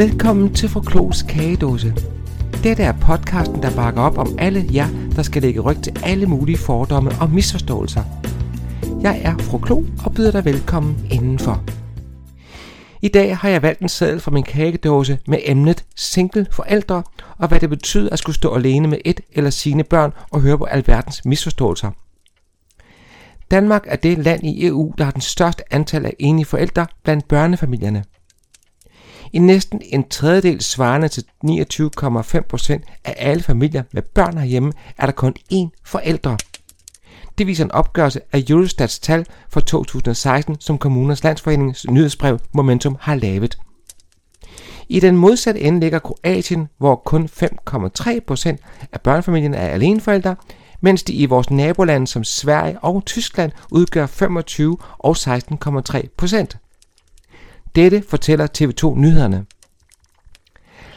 Velkommen til Fru Klos Kagedåse. Dette er podcasten, der bakker op om alle jer, der skal lægge ryg til alle mulige fordomme og misforståelser. Jeg er Fru Klo og byder dig velkommen indenfor. I dag har jeg valgt en seddel fra min kagedåse med emnet single forældre og hvad det betyder at skulle stå alene med et eller sine børn og høre på alverdens misforståelser. Danmark er det land i EU, der har den største antal af enige forældre blandt børnefamilierne. I næsten en tredjedel svarende til 29,5 procent af alle familier med børn herhjemme er der kun én forældre. Det viser en opgørelse af Eurostats tal for 2016, som Kommuners Landsforenings nyhedsbrev Momentum har lavet. I den modsatte ende ligger Kroatien, hvor kun 5,3 procent af børnefamilierne er aleneforældre, mens de i vores nabolande som Sverige og Tyskland udgør 25 og 16,3 procent. Dette fortæller TV2 Nyhederne.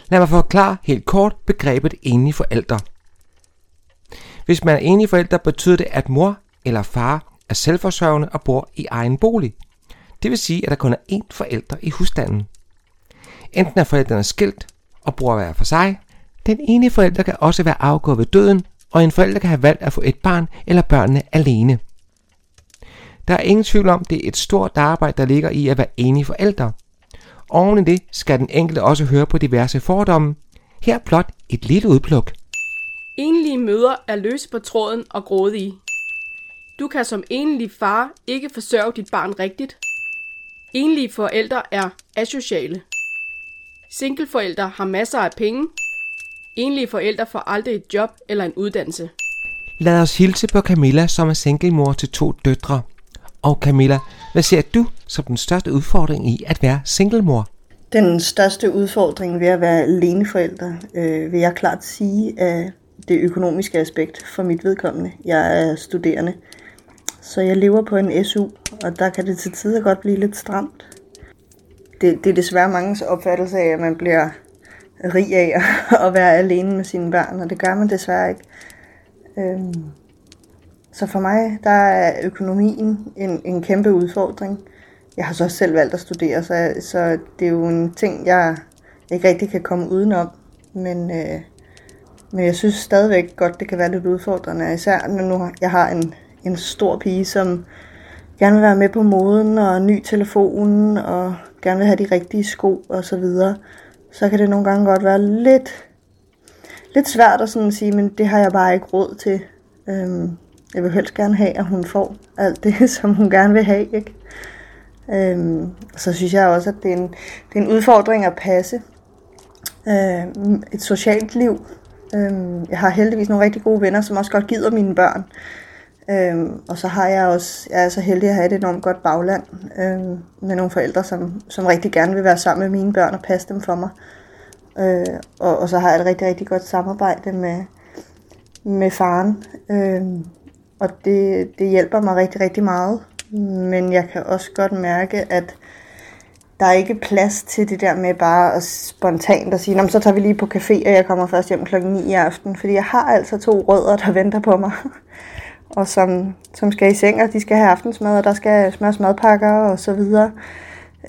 Lad mig forklare helt kort begrebet enige forældre. Hvis man er enige forældre, betyder det, at mor eller far er selvforsørgende og bor i egen bolig. Det vil sige, at der kun er én forælder i husstanden. Enten er forældrene skilt og bor hver for sig. Den ene forælder kan også være afgået ved døden, og en forælder kan have valgt at få et barn eller børnene alene. Der er ingen tvivl om, det er et stort arbejde, der ligger i at være enige forældre. Oven i det skal den enkelte også høre på diverse fordomme. Her blot et lille udpluk. Enlige møder er løse på tråden og grådige. Du kan som enlig far ikke forsørge dit barn rigtigt. Enlige forældre er asociale. Singleforældre har masser af penge. Enlige forældre får aldrig et job eller en uddannelse. Lad os hilse på Camilla, som er singlemor til to døtre. Og Camilla, hvad ser du som den største udfordring i at være singlemor? Den største udfordring ved at være aleneforælder, øh, vil jeg klart sige, er det økonomiske aspekt for mit vedkommende. Jeg er studerende, så jeg lever på en SU, og der kan det til tider godt blive lidt stramt. Det, det er desværre mange opfattelse af, at man bliver rig af at være alene med sine børn, og det gør man desværre ikke. Øhm, så for mig, der er økonomien en, en kæmpe udfordring. Jeg har så også selv valgt at studere, så, så det er jo en ting, jeg ikke rigtig kan komme udenom. Men, øh, men jeg synes stadigvæk godt, det kan være lidt udfordrende, især når nu jeg har en, en stor pige, som gerne vil være med på moden og ny telefon og gerne vil have de rigtige sko og så videre, så kan det nogle gange godt være lidt, lidt svært at sådan sige, men det har jeg bare ikke råd til. Øhm, jeg vil helst gerne have, at hun får alt det, som hun gerne vil have. Ikke? Øhm, så synes jeg også, at det er en, det er en udfordring at passe øh, et socialt liv. Øhm, jeg har heldigvis nogle rigtig gode venner, som også godt gider mine børn. Øhm, og så har jeg også, jeg er så heldig at have et enormt godt bagland øhm, med nogle forældre, som, som rigtig gerne vil være sammen med mine børn og passe dem for mig. Øh, og, og så har jeg et rigtig, rigtig godt samarbejde med, med faren. Øhm, og det, det hjælper mig rigtig, rigtig meget. Men jeg kan også godt mærke, at der er ikke plads til det der med bare at spontant at sige, så tager vi lige på café, og jeg kommer først hjem klokken 9 i aften. Fordi jeg har altså to rødder, der venter på mig. og som, som skal i seng, og de skal have aftensmad, og der skal smøres madpakker og så videre.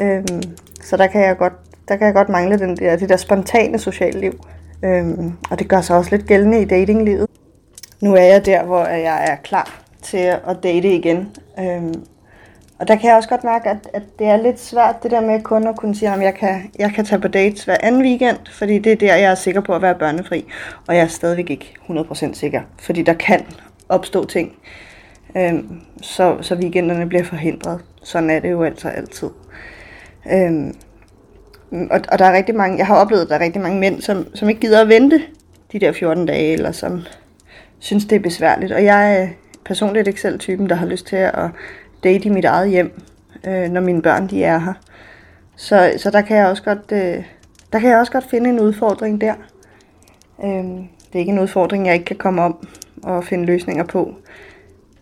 Øhm, så der kan jeg godt, der kan jeg godt mangle den der, det der spontane sociale liv. Øhm, og det gør sig også lidt gældende i datinglivet. Nu er jeg der, hvor jeg er klar til at date igen. Øhm, og der kan jeg også godt mærke, at, at det er lidt svært det der med kun at kunne sige, at jeg kan, jeg kan tage på dates hver anden weekend, fordi det er der, jeg er sikker på at være børnefri. Og jeg er stadigvæk ikke 100% sikker, fordi der kan opstå ting, øhm, så, så weekenderne bliver forhindret. Sådan er det jo altså altid. Øhm, og, og der er rigtig mange, jeg har oplevet, at der er rigtig mange mænd, som, som ikke gider at vente de der 14 dage, eller som synes, det er besværligt. Og jeg er personligt ikke selv typen, der har lyst til at date i mit eget hjem, øh, når mine børn de er her. Så, så der kan jeg også godt, øh, der kan jeg også godt finde en udfordring der. Øh, det er ikke en udfordring, jeg ikke kan komme om og finde løsninger på.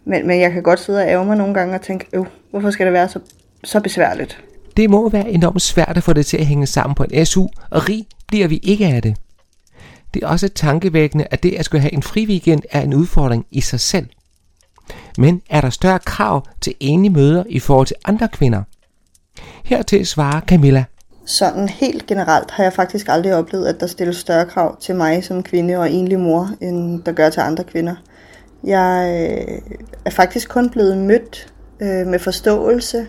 Men, men jeg kan godt sidde og ære mig nogle gange og tænke, øh, hvorfor skal det være så, så besværligt? Det må være enormt svært at få det til at hænge sammen på en SU, og rig bliver vi ikke af det. Det er også tankevækkende, at det at skulle have en fri weekend er en udfordring i sig selv. Men er der større krav til enige møder i forhold til andre kvinder? Hertil svarer Camilla. sådan helt generelt har jeg faktisk aldrig oplevet, at der stilles større krav til mig som kvinde og enlig mor, end der gør til andre kvinder. Jeg øh, er faktisk kun blevet mødt øh, med forståelse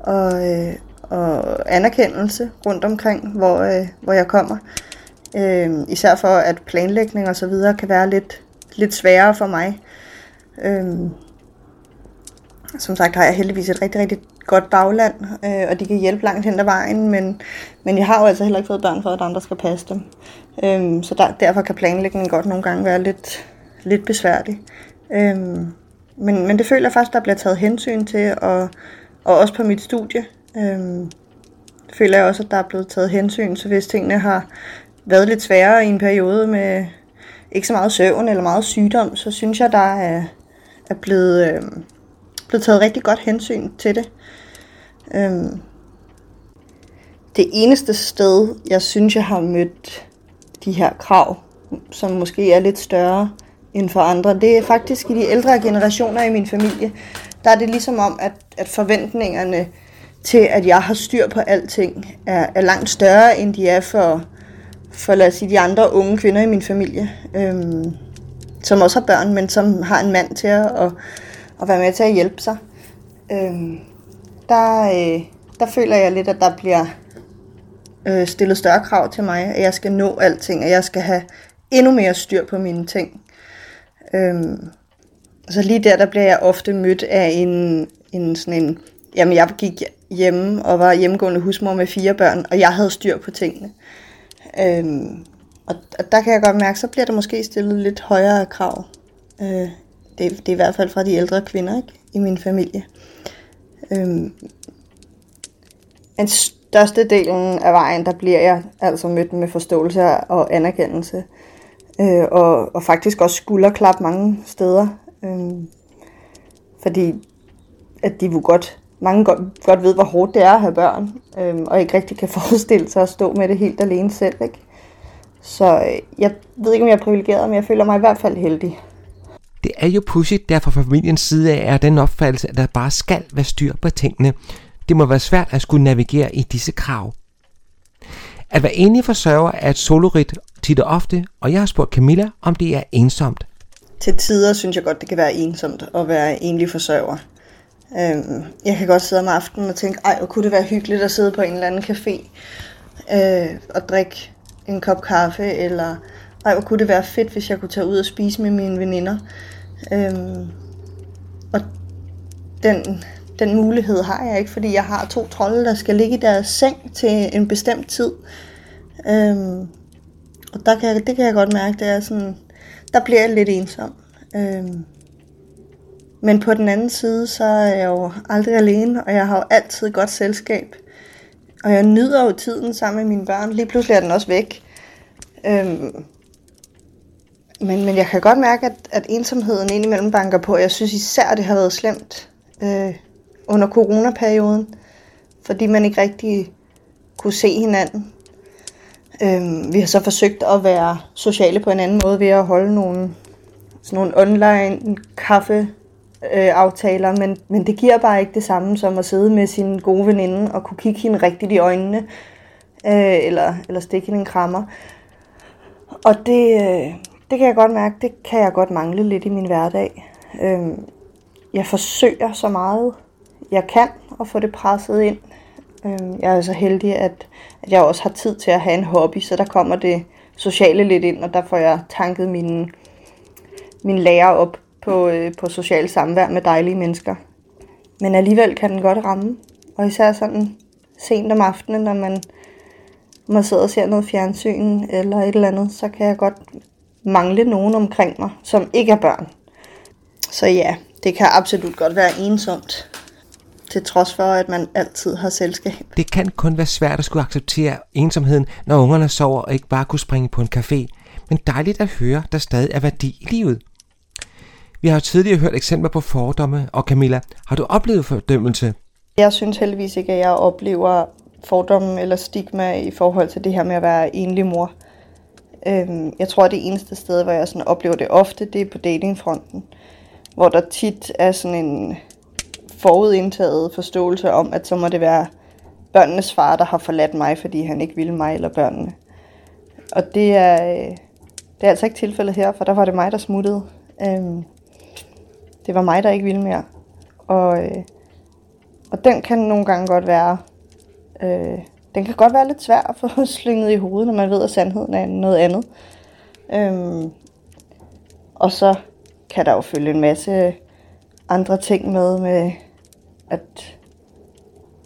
og, øh, og anerkendelse rundt omkring, hvor, øh, hvor jeg kommer. Øh, især for, at planlægning og så videre kan være lidt, lidt sværere for mig. Øh, som sagt har jeg heldigvis et rigtig, rigtig godt bagland, øh, og de kan hjælpe langt hen ad vejen, men, men jeg har jo altså heller ikke fået børn for, at andre skal passe dem. Øh, så der, derfor kan planlægningen godt nogle gange være lidt, lidt besværlig. Øh, men, men det føler jeg faktisk, der bliver taget hensyn til, og, og også på mit studie øh, føler jeg også, at der er blevet taget hensyn, så hvis tingene har været lidt sværere i en periode med ikke så meget søvn eller meget sygdom, så synes jeg, der er, er blevet, øh, blevet taget rigtig godt hensyn til det. Øhm, det eneste sted, jeg synes, jeg har mødt de her krav, som måske er lidt større end for andre, det er faktisk i de ældre generationer i min familie. Der er det ligesom om, at, at forventningerne til, at jeg har styr på alting, er, er langt større, end de er for, for lad os sige, de andre unge kvinder i min familie, øhm, som også har børn, men som har en mand til at, at, at være med til at hjælpe sig. Øhm, der, øh, der føler jeg lidt, at der bliver øh, stillet større krav til mig, at jeg skal nå alting, at jeg skal have endnu mere styr på mine ting. Øhm, så lige der, der bliver jeg ofte mødt af en, en sådan en, jamen jeg gik hjemme og var hjemmegående husmor med fire børn, og jeg havde styr på tingene. Øhm, og, og der kan jeg godt mærke, så bliver der måske stillet lidt højere krav. Øh, det, det er i hvert fald fra de ældre kvinder ikke? i min familie. Øhm, en største delen af vejen, der bliver jeg altså mødt med forståelse og anerkendelse. Øh, og, og faktisk også skulderklap mange steder. Øh, fordi at de jo godt, mange godt, godt ved, hvor hårdt det er at have børn, øh, og ikke rigtig kan forestille sig at stå med det helt alene selv. Ikke? Så øh, jeg ved ikke, om jeg er privilegeret, men jeg føler mig i hvert fald heldig. Det er jo pudsigt, der fra familiens side af er den opfattelse, at der bare skal være styr på tingene. Det må være svært at skulle navigere i disse krav. At være enlig forsørger er et solorit tit og ofte, og jeg har spurgt Camilla, om det er ensomt. Til tider synes jeg godt, det kan være ensomt at være enlig forsørger. Øhm, jeg kan godt sidde om aftenen og tænke, ej, hvor kunne det være hyggeligt at sidde på en eller anden café øh, og drikke en kop kaffe, eller ej, hvor kunne det være fedt, hvis jeg kunne tage ud og spise med mine veninder. Øhm, og den, den mulighed har jeg ikke, fordi jeg har to trolde, der skal ligge i deres seng til en bestemt tid. Øhm, og der kan, det kan jeg godt mærke, det er sådan, der bliver jeg lidt ensom. Øhm, men på den anden side, så er jeg jo aldrig alene, og jeg har jo altid godt selskab. Og jeg nyder jo tiden sammen med mine børn. Lige pludselig er den også væk. Øhm, men, men jeg kan godt mærke, at, at ensomheden indimellem banker på. Jeg synes især, det har været slemt øh, under coronaperioden, fordi man ikke rigtig kunne se hinanden. Øh, vi har så forsøgt at være sociale på en anden måde ved at holde nogle, sådan nogle online kaffe øh, aftaler, men, men det giver bare ikke det samme som at sidde med sin gode veninde og kunne kigge hende rigtigt i øjnene, øh, eller, eller stikke hende en krammer. Og det, øh, det kan jeg godt mærke, det kan jeg godt mangle lidt i min hverdag. Øh, jeg forsøger så meget, jeg kan at få det presset ind. Øh, jeg er så heldig, at, at jeg også har tid til at have en hobby, så der kommer det sociale lidt ind, og der får jeg tanket mine, min lærer op på, øh, på social samvær med dejlige mennesker. Men alligevel kan den godt ramme, og især sådan sent om aftenen, når man, man sidder og ser noget fjernsyn eller et eller andet, så kan jeg godt mangle nogen omkring mig, som ikke er børn. Så ja, det kan absolut godt være ensomt, til trods for, at man altid har selskab. Det kan kun være svært at skulle acceptere ensomheden, når ungerne sover og ikke bare kunne springe på en café. Men dejligt at høre, der stadig er værdi i livet. Vi har jo tidligere hørt eksempler på fordomme, og Camilla, har du oplevet fordømmelse? Jeg synes heldigvis ikke, at jeg oplever fordomme eller stigma i forhold til det her med at være enlig mor. Øhm, jeg tror, at det eneste sted, hvor jeg sådan oplever det ofte, det er på datingfronten. Hvor der tit er sådan en forudindtaget forståelse om, at så må det være børnenes far, der har forladt mig, fordi han ikke ville mig eller børnene. Og det er, øh, det er altså ikke tilfældet her, for der var det mig, der smuttede. Øhm, det var mig, der ikke ville mere. Og, øh, og den kan nogle gange godt være... Øh, den kan godt være lidt svær at få slynget i hovedet, når man ved, at sandheden er noget andet. Øhm, og så kan der jo følge en masse andre ting med, med at,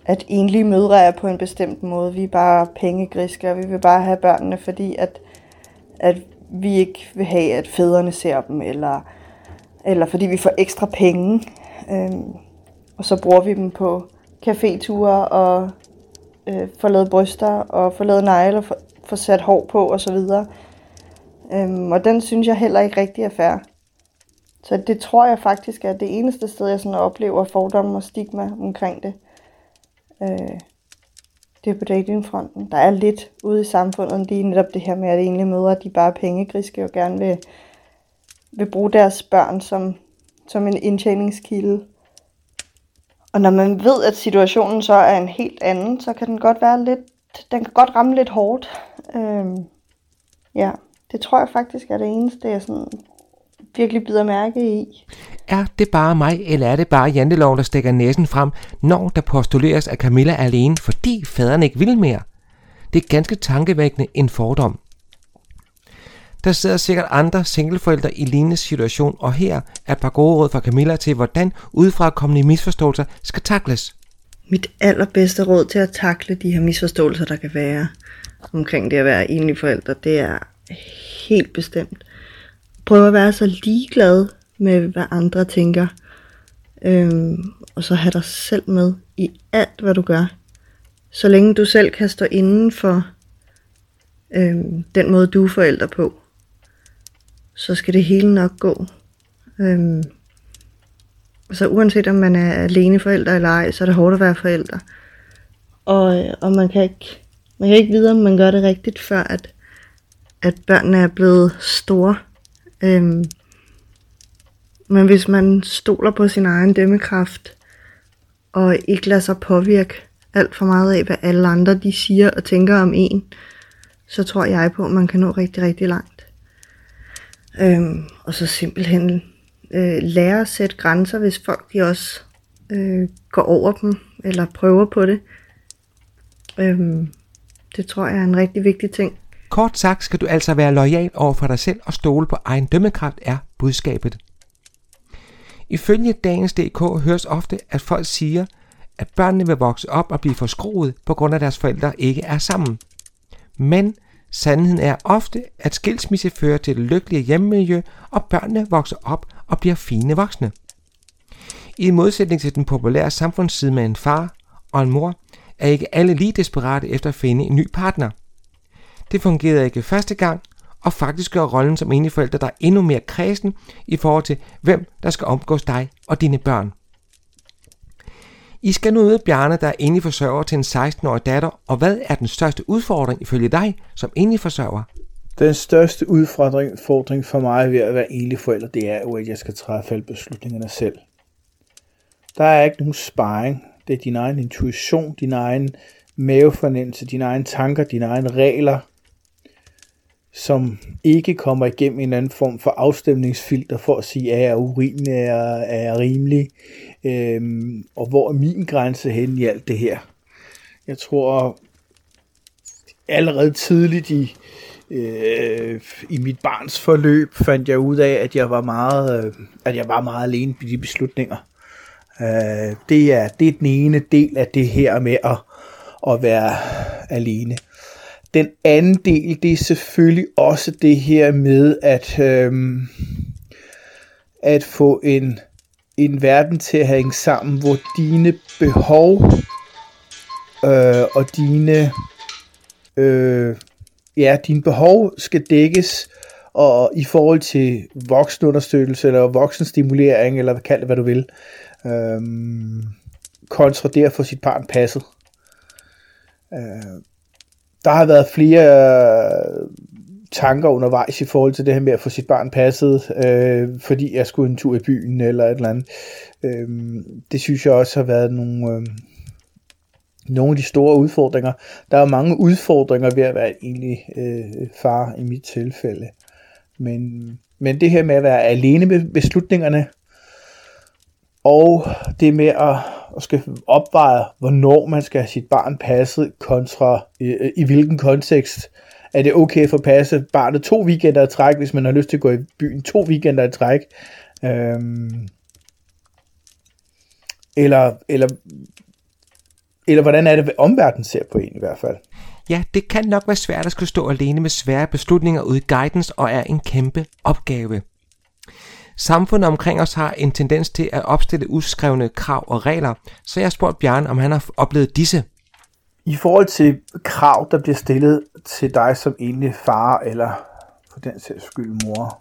at enlige mødre er på en bestemt måde. Vi er bare pengegriske, og vi vil bare have børnene, fordi at, at vi ikke vil have, at fædrene ser dem, eller, eller fordi vi får ekstra penge. Øhm, og så bruger vi dem på caféture og øh, får lavet bryster og får lavet negle og får sat hår på osv. Øhm, og den synes jeg heller ikke rigtig er fair. Så det tror jeg faktisk er det eneste sted, jeg sådan oplever fordomme og stigma omkring det. Øh, det er på datingfronten. Der er lidt ude i samfundet lige netop det her med, at egentlig mødre, de bare er pengegriske og gerne vil, vil bruge deres børn som, som en indtjeningskilde. Og når man ved, at situationen så er en helt anden, så kan den godt være lidt, den kan godt ramme lidt hårdt. Øhm, ja, det tror jeg faktisk er det eneste, jeg sådan virkelig bider mærke i. Er det bare mig, eller er det bare janteloven, der stikker næsen frem, når der postuleres, at Camilla er alene, fordi faderen ikke vil mere? Det er ganske tankevækkende en fordom. Der sidder sikkert andre singleforældre i lignende situation, og her er et par gode råd fra Camilla til, hvordan udefrakommende misforståelser skal takles. Mit allerbedste råd til at takle de her misforståelser, der kan være omkring det at være enlig forældre, det er helt bestemt. Prøv at være så ligeglad med, hvad andre tænker. Øhm, og så have dig selv med i alt, hvad du gør. Så længe du selv kan stå inden for øhm, den måde, du er forældre på, så skal det hele nok gå. Øhm, så uanset om man er alene forældre eller ej, så er det hårdt at være forældre. Og, og man, kan ikke, man kan ikke vide, om man gør det rigtigt, før at, at børnene er blevet store. Øhm, men hvis man stoler på sin egen dømmekraft, og ikke lader sig påvirke alt for meget af, hvad alle andre de siger og tænker om en, så tror jeg på, at man kan nå rigtig, rigtig langt. Øhm, og så simpelthen øh, lære at sætte grænser, hvis folk de også øh, går over dem, eller prøver på det. Øhm, det tror jeg er en rigtig vigtig ting. Kort sagt skal du altså være lojal over for dig selv og stole på egen dømmekraft er budskabet. Ifølge dagens DK høres ofte, at folk siger, at børnene vil vokse op og blive forskroet på grund af deres forældre ikke er sammen. Men sandheden er ofte, at skilsmisse fører til et lykkeligt hjemmemiljø, og børnene vokser op og bliver fine voksne. I modsætning til den populære samfundsside med en far og en mor, er ikke alle lige desperate efter at finde en ny partner. Det fungerede ikke første gang, og faktisk gør rollen som enige forældre dig endnu mere kredsen i forhold til, hvem der skal omgås dig og dine børn. I skal nu møde Bjarne, der er enlig forsørger til en 16-årig datter, og hvad er den største udfordring ifølge dig som enlig forsørger? Den største udfordring for mig ved at være enlig forælder, det er jo, at jeg skal træffe alle beslutningerne selv. Der er ikke nogen sparring. Det er din egen intuition, din egen mavefornemmelse, dine egne tanker, dine egne regler, som ikke kommer igennem en anden form for afstemningsfilter for at sige, er jeg urimelig, er, er jeg rimelig, øhm, og hvor er min grænse hen i alt det her. Jeg tror allerede tidligt i, øh, i mit barns forløb fandt jeg ud af, at jeg var meget, øh, at jeg var meget alene i de beslutninger. Øh, det, er, det er den ene del af det her med at, at være alene. Den anden del, det er selvfølgelig også det her med at, øhm, at få en, en verden til at hænge sammen, hvor dine behov øh, og dine øh, ja, dine behov skal dækkes og i forhold til voksenunderstøttelse eller voksenstimulering eller kald det hvad du vil øh, kontra det at få sit barn passet. Øh, der har været flere øh, tanker undervejs i forhold til det her med at få sit barn passet, øh, fordi jeg skulle en tur i byen eller et eller andet. Øh, det synes jeg også har været nogle, øh, nogle af de store udfordringer. Der er mange udfordringer ved at være egentlig øh, far i mit tilfælde. Men, men det her med at være alene med beslutningerne, og det med at, at skal opveje, hvornår man skal have sit barn passet, kontra i, i hvilken kontekst. Er det okay for at passe barnet to weekender i træk, hvis man har lyst til at gå i byen to weekender i træk? Øhm, eller, eller, eller hvordan er det, omverdenen ser på en i hvert fald? Ja, det kan nok være svært at skulle stå alene med svære beslutninger ude i guidance og er en kæmpe opgave. Samfundet omkring os har en tendens til at opstille uskrevne krav og regler, så jeg har spurgt Bjørn, om han har oplevet disse. I forhold til krav, der bliver stillet til dig som enlig far, eller for den sags skyld mor,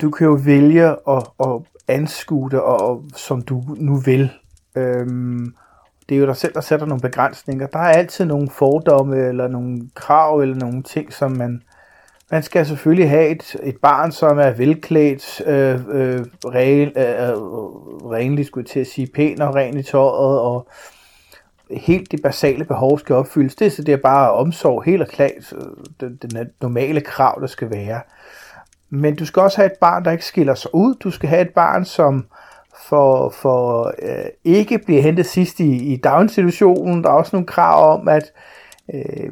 du kan jo vælge at, at anskue det, og, som du nu vil. Øhm, det er jo dig selv, der sætter nogle begrænsninger. Der er altid nogle fordomme, eller nogle krav, eller nogle ting, som man man skal selvfølgelig have et, et barn, som er velklædt, øh, øh, ren, øh, øh, renligt, skulle jeg til at sige, pæn og ren i tøjet, og helt det basale behov skal opfyldes. Det, så det er bare omsorg, helt og klart, øh, den, den normale krav, der skal være. Men du skal også have et barn, der ikke skiller sig ud. Du skal have et barn, som for, for øh, ikke bliver hentet sidst i, i daginstitutionen. Der er også nogle krav om, at øh,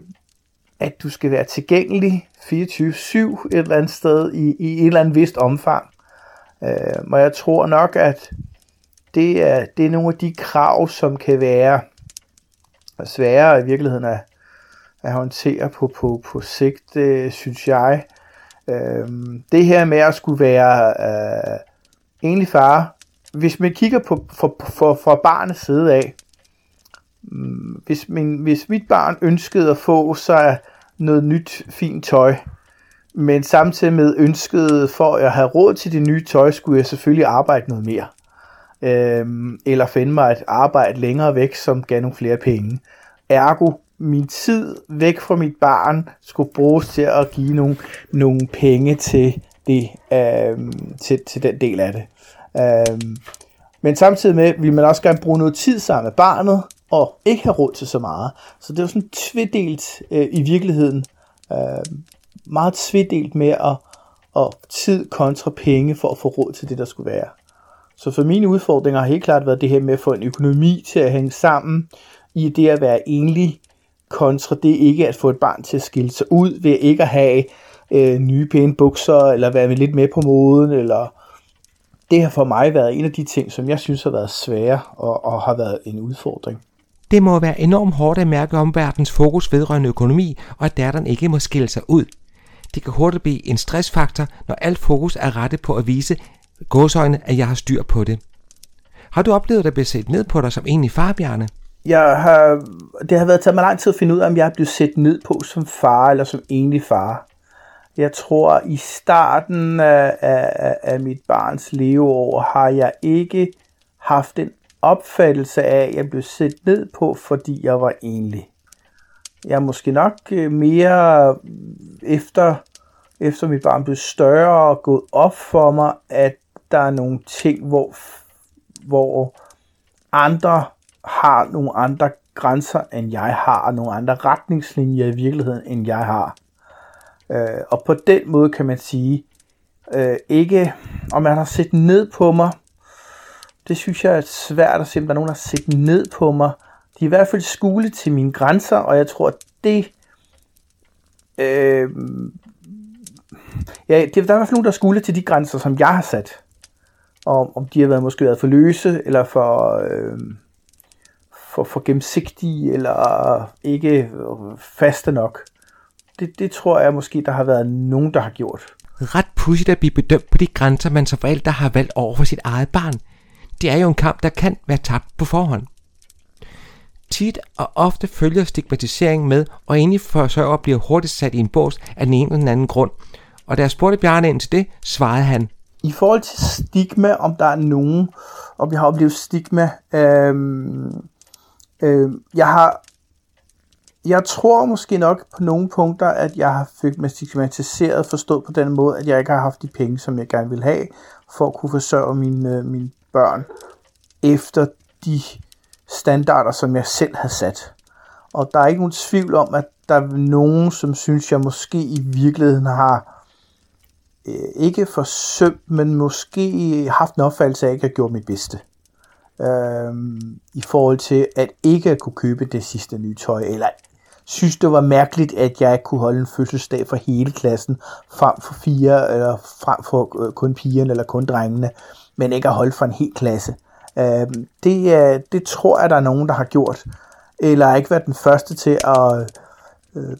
at du skal være tilgængelig 24-7 et eller andet sted i, i et eller andet vist omfang. Øh, og jeg tror nok, at det er, det er nogle af de krav, som kan være sværere i virkeligheden at, at håndtere på, på, på sigt, øh, synes jeg. Øh, det her med at skulle være øh, enlig far, hvis man kigger på for, for, for barnets side af, mm, hvis, min, hvis mit barn ønskede at få sig noget nyt fint tøj, men samtidig med ønsket for at have råd til det nye tøj, skulle jeg selvfølgelig arbejde noget mere. Øhm, eller finde mig et arbejde længere væk, som gav nogle flere penge. Ergo, min tid væk fra mit barn skulle bruges til at give nogle, nogle penge til, det, øhm, til, til den del af det. Øhm, men samtidig med vil man også gerne bruge noget tid sammen med barnet, og ikke have råd til så meget. Så det er jo sådan tvedelt øh, i virkeligheden. Øh, meget tvedelt med at, at tid kontra penge for at få råd til det, der skulle være. Så for mine udfordringer har helt klart været det her med at få en økonomi til at hænge sammen i det at være enlig, kontra det ikke at få et barn til at skille sig ud ved ikke at have øh, nye pæne bukser, eller være lidt med på moden, eller det har for mig været en af de ting, som jeg synes har været svære og, og har været en udfordring. Det må være enormt hårdt at mærke omverdens fokus vedrørende økonomi, og at datteren ikke må skille sig ud. Det kan hurtigt blive en stressfaktor, når alt fokus er rettet på at vise gåsøjne, at jeg har styr på det. Har du oplevet at blive set ned på dig som egentlig farbjerne? Jeg har, det har været taget mig lang tid at finde ud af, om jeg er blevet set ned på som far eller som egentlig far. Jeg tror, i starten af, af, af mit barns leveår har jeg ikke haft den opfattelse af, at jeg blev set ned på, fordi jeg var enlig. Jeg er måske nok øh, mere efter, efter mit barn blev større og gået op for mig, at der er nogle ting, hvor, hvor andre har nogle andre grænser, end jeg har, og nogle andre retningslinjer i virkeligheden, end jeg har. Øh, og på den måde kan man sige, øh, ikke om man har set ned på mig, det synes jeg er svært at se, om der er nogen, der har set ned på mig. De er i hvert fald skule til mine grænser, og jeg tror, at det... Øh, ja, det, der er i hvert fald nogen, der skulle til de grænser, som jeg har sat. Og om de har været måske været for løse, eller for, øh, for, for gennemsigtige, eller ikke faste nok. Det, det tror jeg måske, der har været nogen, der har gjort. Ret pudsigt at blive bedømt på de grænser, man som forældre har valgt over for sit eget barn – det er jo en kamp, der kan være tabt på forhånd. Tit og ofte følger stigmatisering med, og enige forsørger bliver hurtigt sat i en bås af den ene eller den anden grund. Og da jeg spurgte Bjarne ind til det, svarede han. I forhold til stigma, om der er nogen, og vi har oplevet stigma, øhm, øhm, jeg har jeg tror måske nok på nogle punkter, at jeg har følt mig stigmatiseret, forstået på den måde, at jeg ikke har haft de penge, som jeg gerne vil have, for at kunne forsørge mine, øh, mine børn efter de standarder, som jeg selv har sat. Og der er ikke nogen tvivl om, at der er nogen, som synes, jeg måske i virkeligheden har øh, ikke forsømt, men måske haft en opfattelse af, at jeg ikke har gjort mit bedste. Øh, I forhold til at ikke at kunne købe det sidste nye tøj, eller synes, det var mærkeligt, at jeg kunne holde en fødselsdag for hele klassen, frem for fire, eller frem for øh, kun pigerne, eller kun drengene, men ikke at holde for en hel klasse. Øhm, øh, det, det tror jeg, der er nogen, der har gjort, eller ikke været den første til at øh,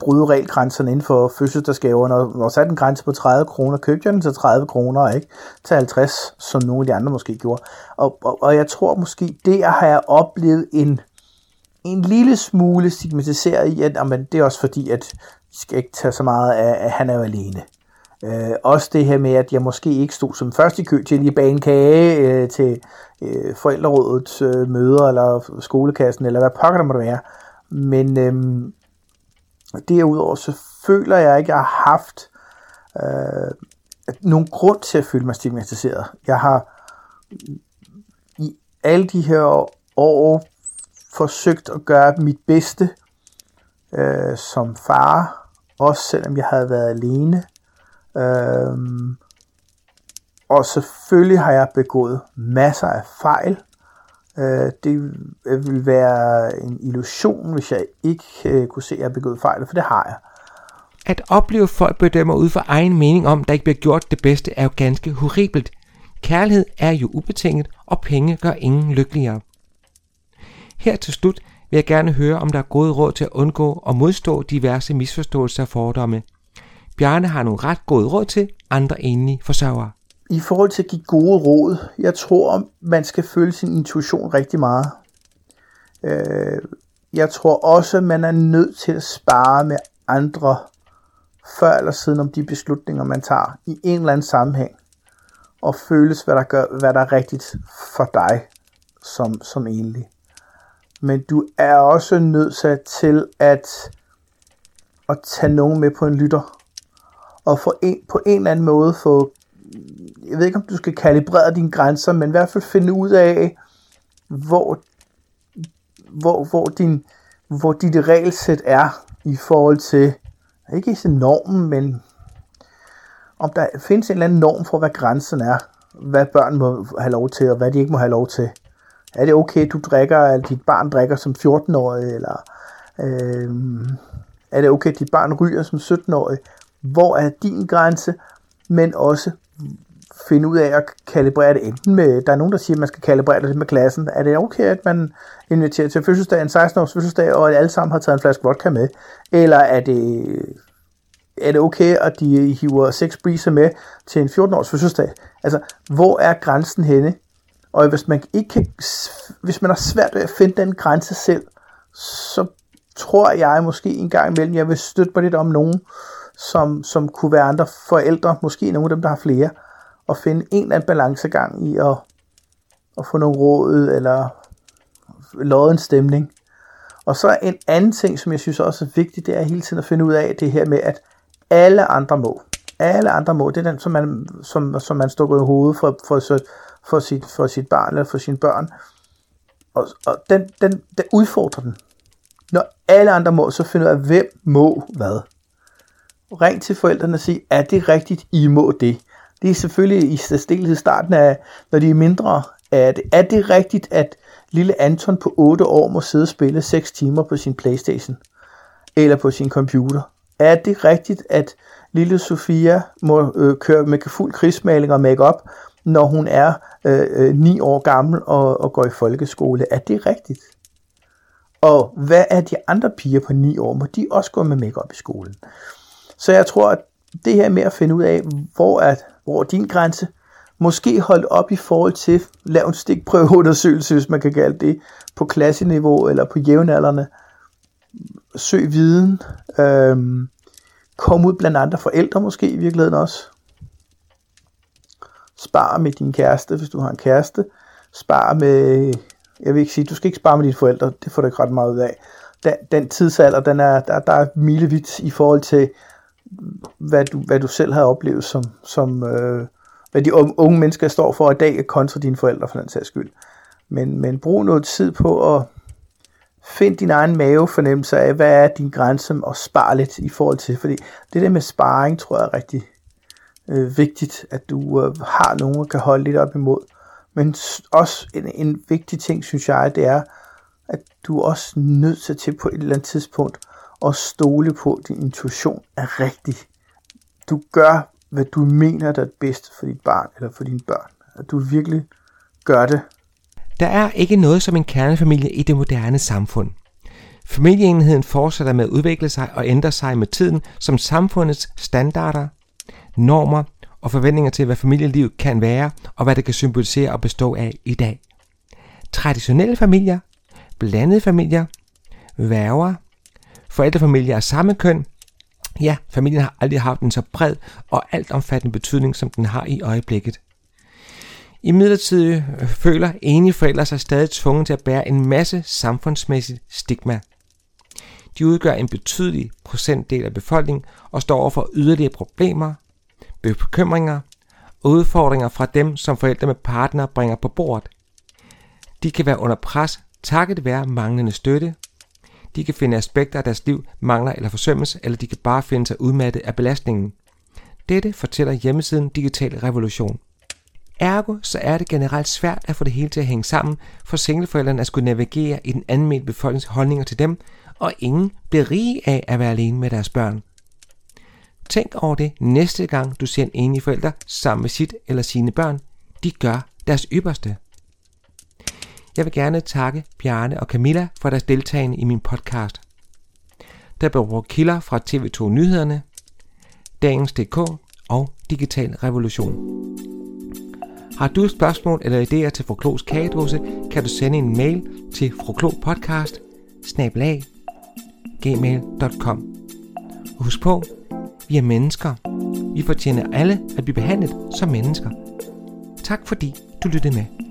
bryde regelgrænserne inden for fødselsdagsgaver. Når man satte en grænse på 30 kroner, købte jeg den til 30 kroner, ikke til 50, som nogle af de andre måske gjorde. Og, og, og jeg tror måske, det har jeg oplevet en en lille smule stigmatiseret i, at jamen, det er også fordi, at vi skal ikke tage så meget af, at han er jo alene. Øh, også det her med, at jeg måske ikke stod som første i kø til lige bage en kage øh, til øh, forældrerådets øh, møder, eller skolekassen, eller hvad pokker der måtte være. Men øh, derudover så føler jeg ikke, at jeg har haft øh, nogen grund til at føle mig stigmatiseret. Jeg har i alle de her år forsøgt at gøre mit bedste øh, som far, også selvom jeg havde været alene. Øh, og selvfølgelig har jeg begået masser af fejl. Øh, det vil være en illusion, hvis jeg ikke øh, kunne se, at jeg har begået fejl, for det har jeg. At opleve folk bedømmer ud fra egen mening om, der ikke bliver gjort det bedste, er jo ganske horribelt. Kærlighed er jo ubetinget, og penge gør ingen lykkeligere. Her til slut vil jeg gerne høre, om der er gode råd til at undgå og modstå diverse misforståelser og fordomme. Bjarne har nogle ret gode råd til andre enlige forsørgere. I forhold til at give gode råd, jeg tror, man skal følge sin intuition rigtig meget. Øh, jeg tror også, man er nødt til at spare med andre før eller siden om de beslutninger, man tager i en eller anden sammenhæng. Og føles, hvad der, gør, hvad der er rigtigt for dig som, som enlig men du er også nødt til at, at tage nogen med på en lytter. Og for en, på en eller anden måde få, jeg ved ikke om du skal kalibrere dine grænser, men i hvert fald finde ud af, hvor, hvor, hvor, din, hvor dit regelsæt er i forhold til, ikke i normen, men om der findes en eller anden norm for, hvad grænsen er, hvad børn må have lov til, og hvad de ikke må have lov til. Er det okay, du drikker, at dit barn drikker som 14-årig, eller øh, er det okay, at dit barn ryger som 17-årig? Hvor er din grænse? Men også finde ud af at kalibrere det enten med, der er nogen, der siger, at man skal kalibrere det med klassen. Er det okay, at man inviterer til fødselsdag, en 16-års fødselsdag, og at alle sammen har taget en flaske vodka med? Eller er det, er det okay, at de hiver seks briser med til en 14-års fødselsdag? Altså, hvor er grænsen henne? Og hvis man ikke kan, hvis man har svært ved at finde den grænse selv, så tror jeg måske en gang imellem, jeg vil støtte mig lidt om nogen, som, som kunne være andre forældre, måske nogle af dem, der har flere, og finde en eller anden balancegang i at, at få nogle råd, eller lodde en stemning. Og så en anden ting, som jeg synes også er vigtigt, det er hele tiden at finde ud af det her med, at alle andre må. Alle andre må. Det er den, som man, som, som man stukker i hovedet for, for, for, for sit, for sit barn eller for sine børn. Og, og den, den, den udfordrer den. Når alle andre må, så finder ud af, hvem må hvad. Ring til forældrene og sige, er det rigtigt, I må det? Det er selvfølgelig i stilhed starten af, når de er mindre, er det, er det rigtigt, at lille Anton på 8 år må sidde og spille 6 timer på sin Playstation? Eller på sin computer? Er det rigtigt, at lille Sofia må øh, køre med fuld krigsmaling og makeup når hun er øh, øh, 9 år gammel og, og går i folkeskole. Er det rigtigt? Og hvad er de andre piger på 9 år? Må de også gå med makeup i skolen? Så jeg tror, at det her med at finde ud af, hvor er, hvor er din grænse, måske holdt op i forhold til, lav en stikprøveundersøgelse, hvis man kan kalde det, på klasseniveau eller på jævnaldrende. Søg viden. Øhm, kom ud blandt andre forældre måske i virkeligheden også. Spar med din kæreste, hvis du har en kæreste. Spar med, jeg vil ikke sige, du skal ikke spare med dine forældre, det får du ikke ret meget ud af. Den, den tidsalder, den er, der, der er milevidt i forhold til, hvad du, hvad du selv har oplevet som, som øh, hvad de unge mennesker står for i dag kontra dine forældre for den sags skyld. Men, men brug noget tid på at find din egen mavefornemmelse af, hvad er din grænse, og spar lidt i forhold til, fordi det der med sparring, tror jeg er rigtig øh, vigtigt, at du øh, har nogen, der kan holde lidt op imod. Men også en, en vigtig ting, synes jeg, det er, at du er også nødt til på et eller andet tidspunkt og stole på, at din intuition er rigtig. Du gør, hvad du mener, der er bedst for dit barn eller for dine børn. At du virkelig gør det. Der er ikke noget som en kernefamilie i det moderne samfund. Familieenheden fortsætter med at udvikle sig og ændre sig med tiden som samfundets standarder, normer og forventninger til, hvad familielivet kan være og hvad det kan symbolisere og bestå af i dag. Traditionelle familier, blandede familier, værger, forældrefamilier af samme køn, ja, familien har aldrig haft en så bred og altomfattende betydning, som den har i øjeblikket. I midlertid øh, føler enige forældre sig stadig tvunget til at bære en masse samfundsmæssigt stigma. De udgør en betydelig procentdel af befolkningen og står over for yderligere problemer, bekymringer og udfordringer fra dem, som forældre med partner bringer på bordet. De kan være under pres takket være manglende støtte. De kan finde aspekter af deres liv mangler eller forsømmes, eller de kan bare finde sig udmattet af belastningen. Dette fortæller hjemmesiden Digital Revolution. Ergo så er det generelt svært at få det hele til at hænge sammen, for singleforældrene at skulle navigere i den almindelige befolknings holdninger til dem, og ingen bliver rige af at være alene med deres børn. Tænk over det næste gang du ser en enig forælder sammen med sit eller sine børn. De gør deres ypperste. Jeg vil gerne takke Bjarne og Camilla for deres deltagende i min podcast. Der blev brugt kilder fra TV2 Nyhederne, Dagens.dk og Digital Revolution. Har du spørgsmål eller idéer til Froklogs kagedåse, kan du sende en mail til froklogpodcast gmail.com. Og husk på, vi er mennesker. Vi fortjener alle at blive behandlet som mennesker. Tak fordi du lyttede med.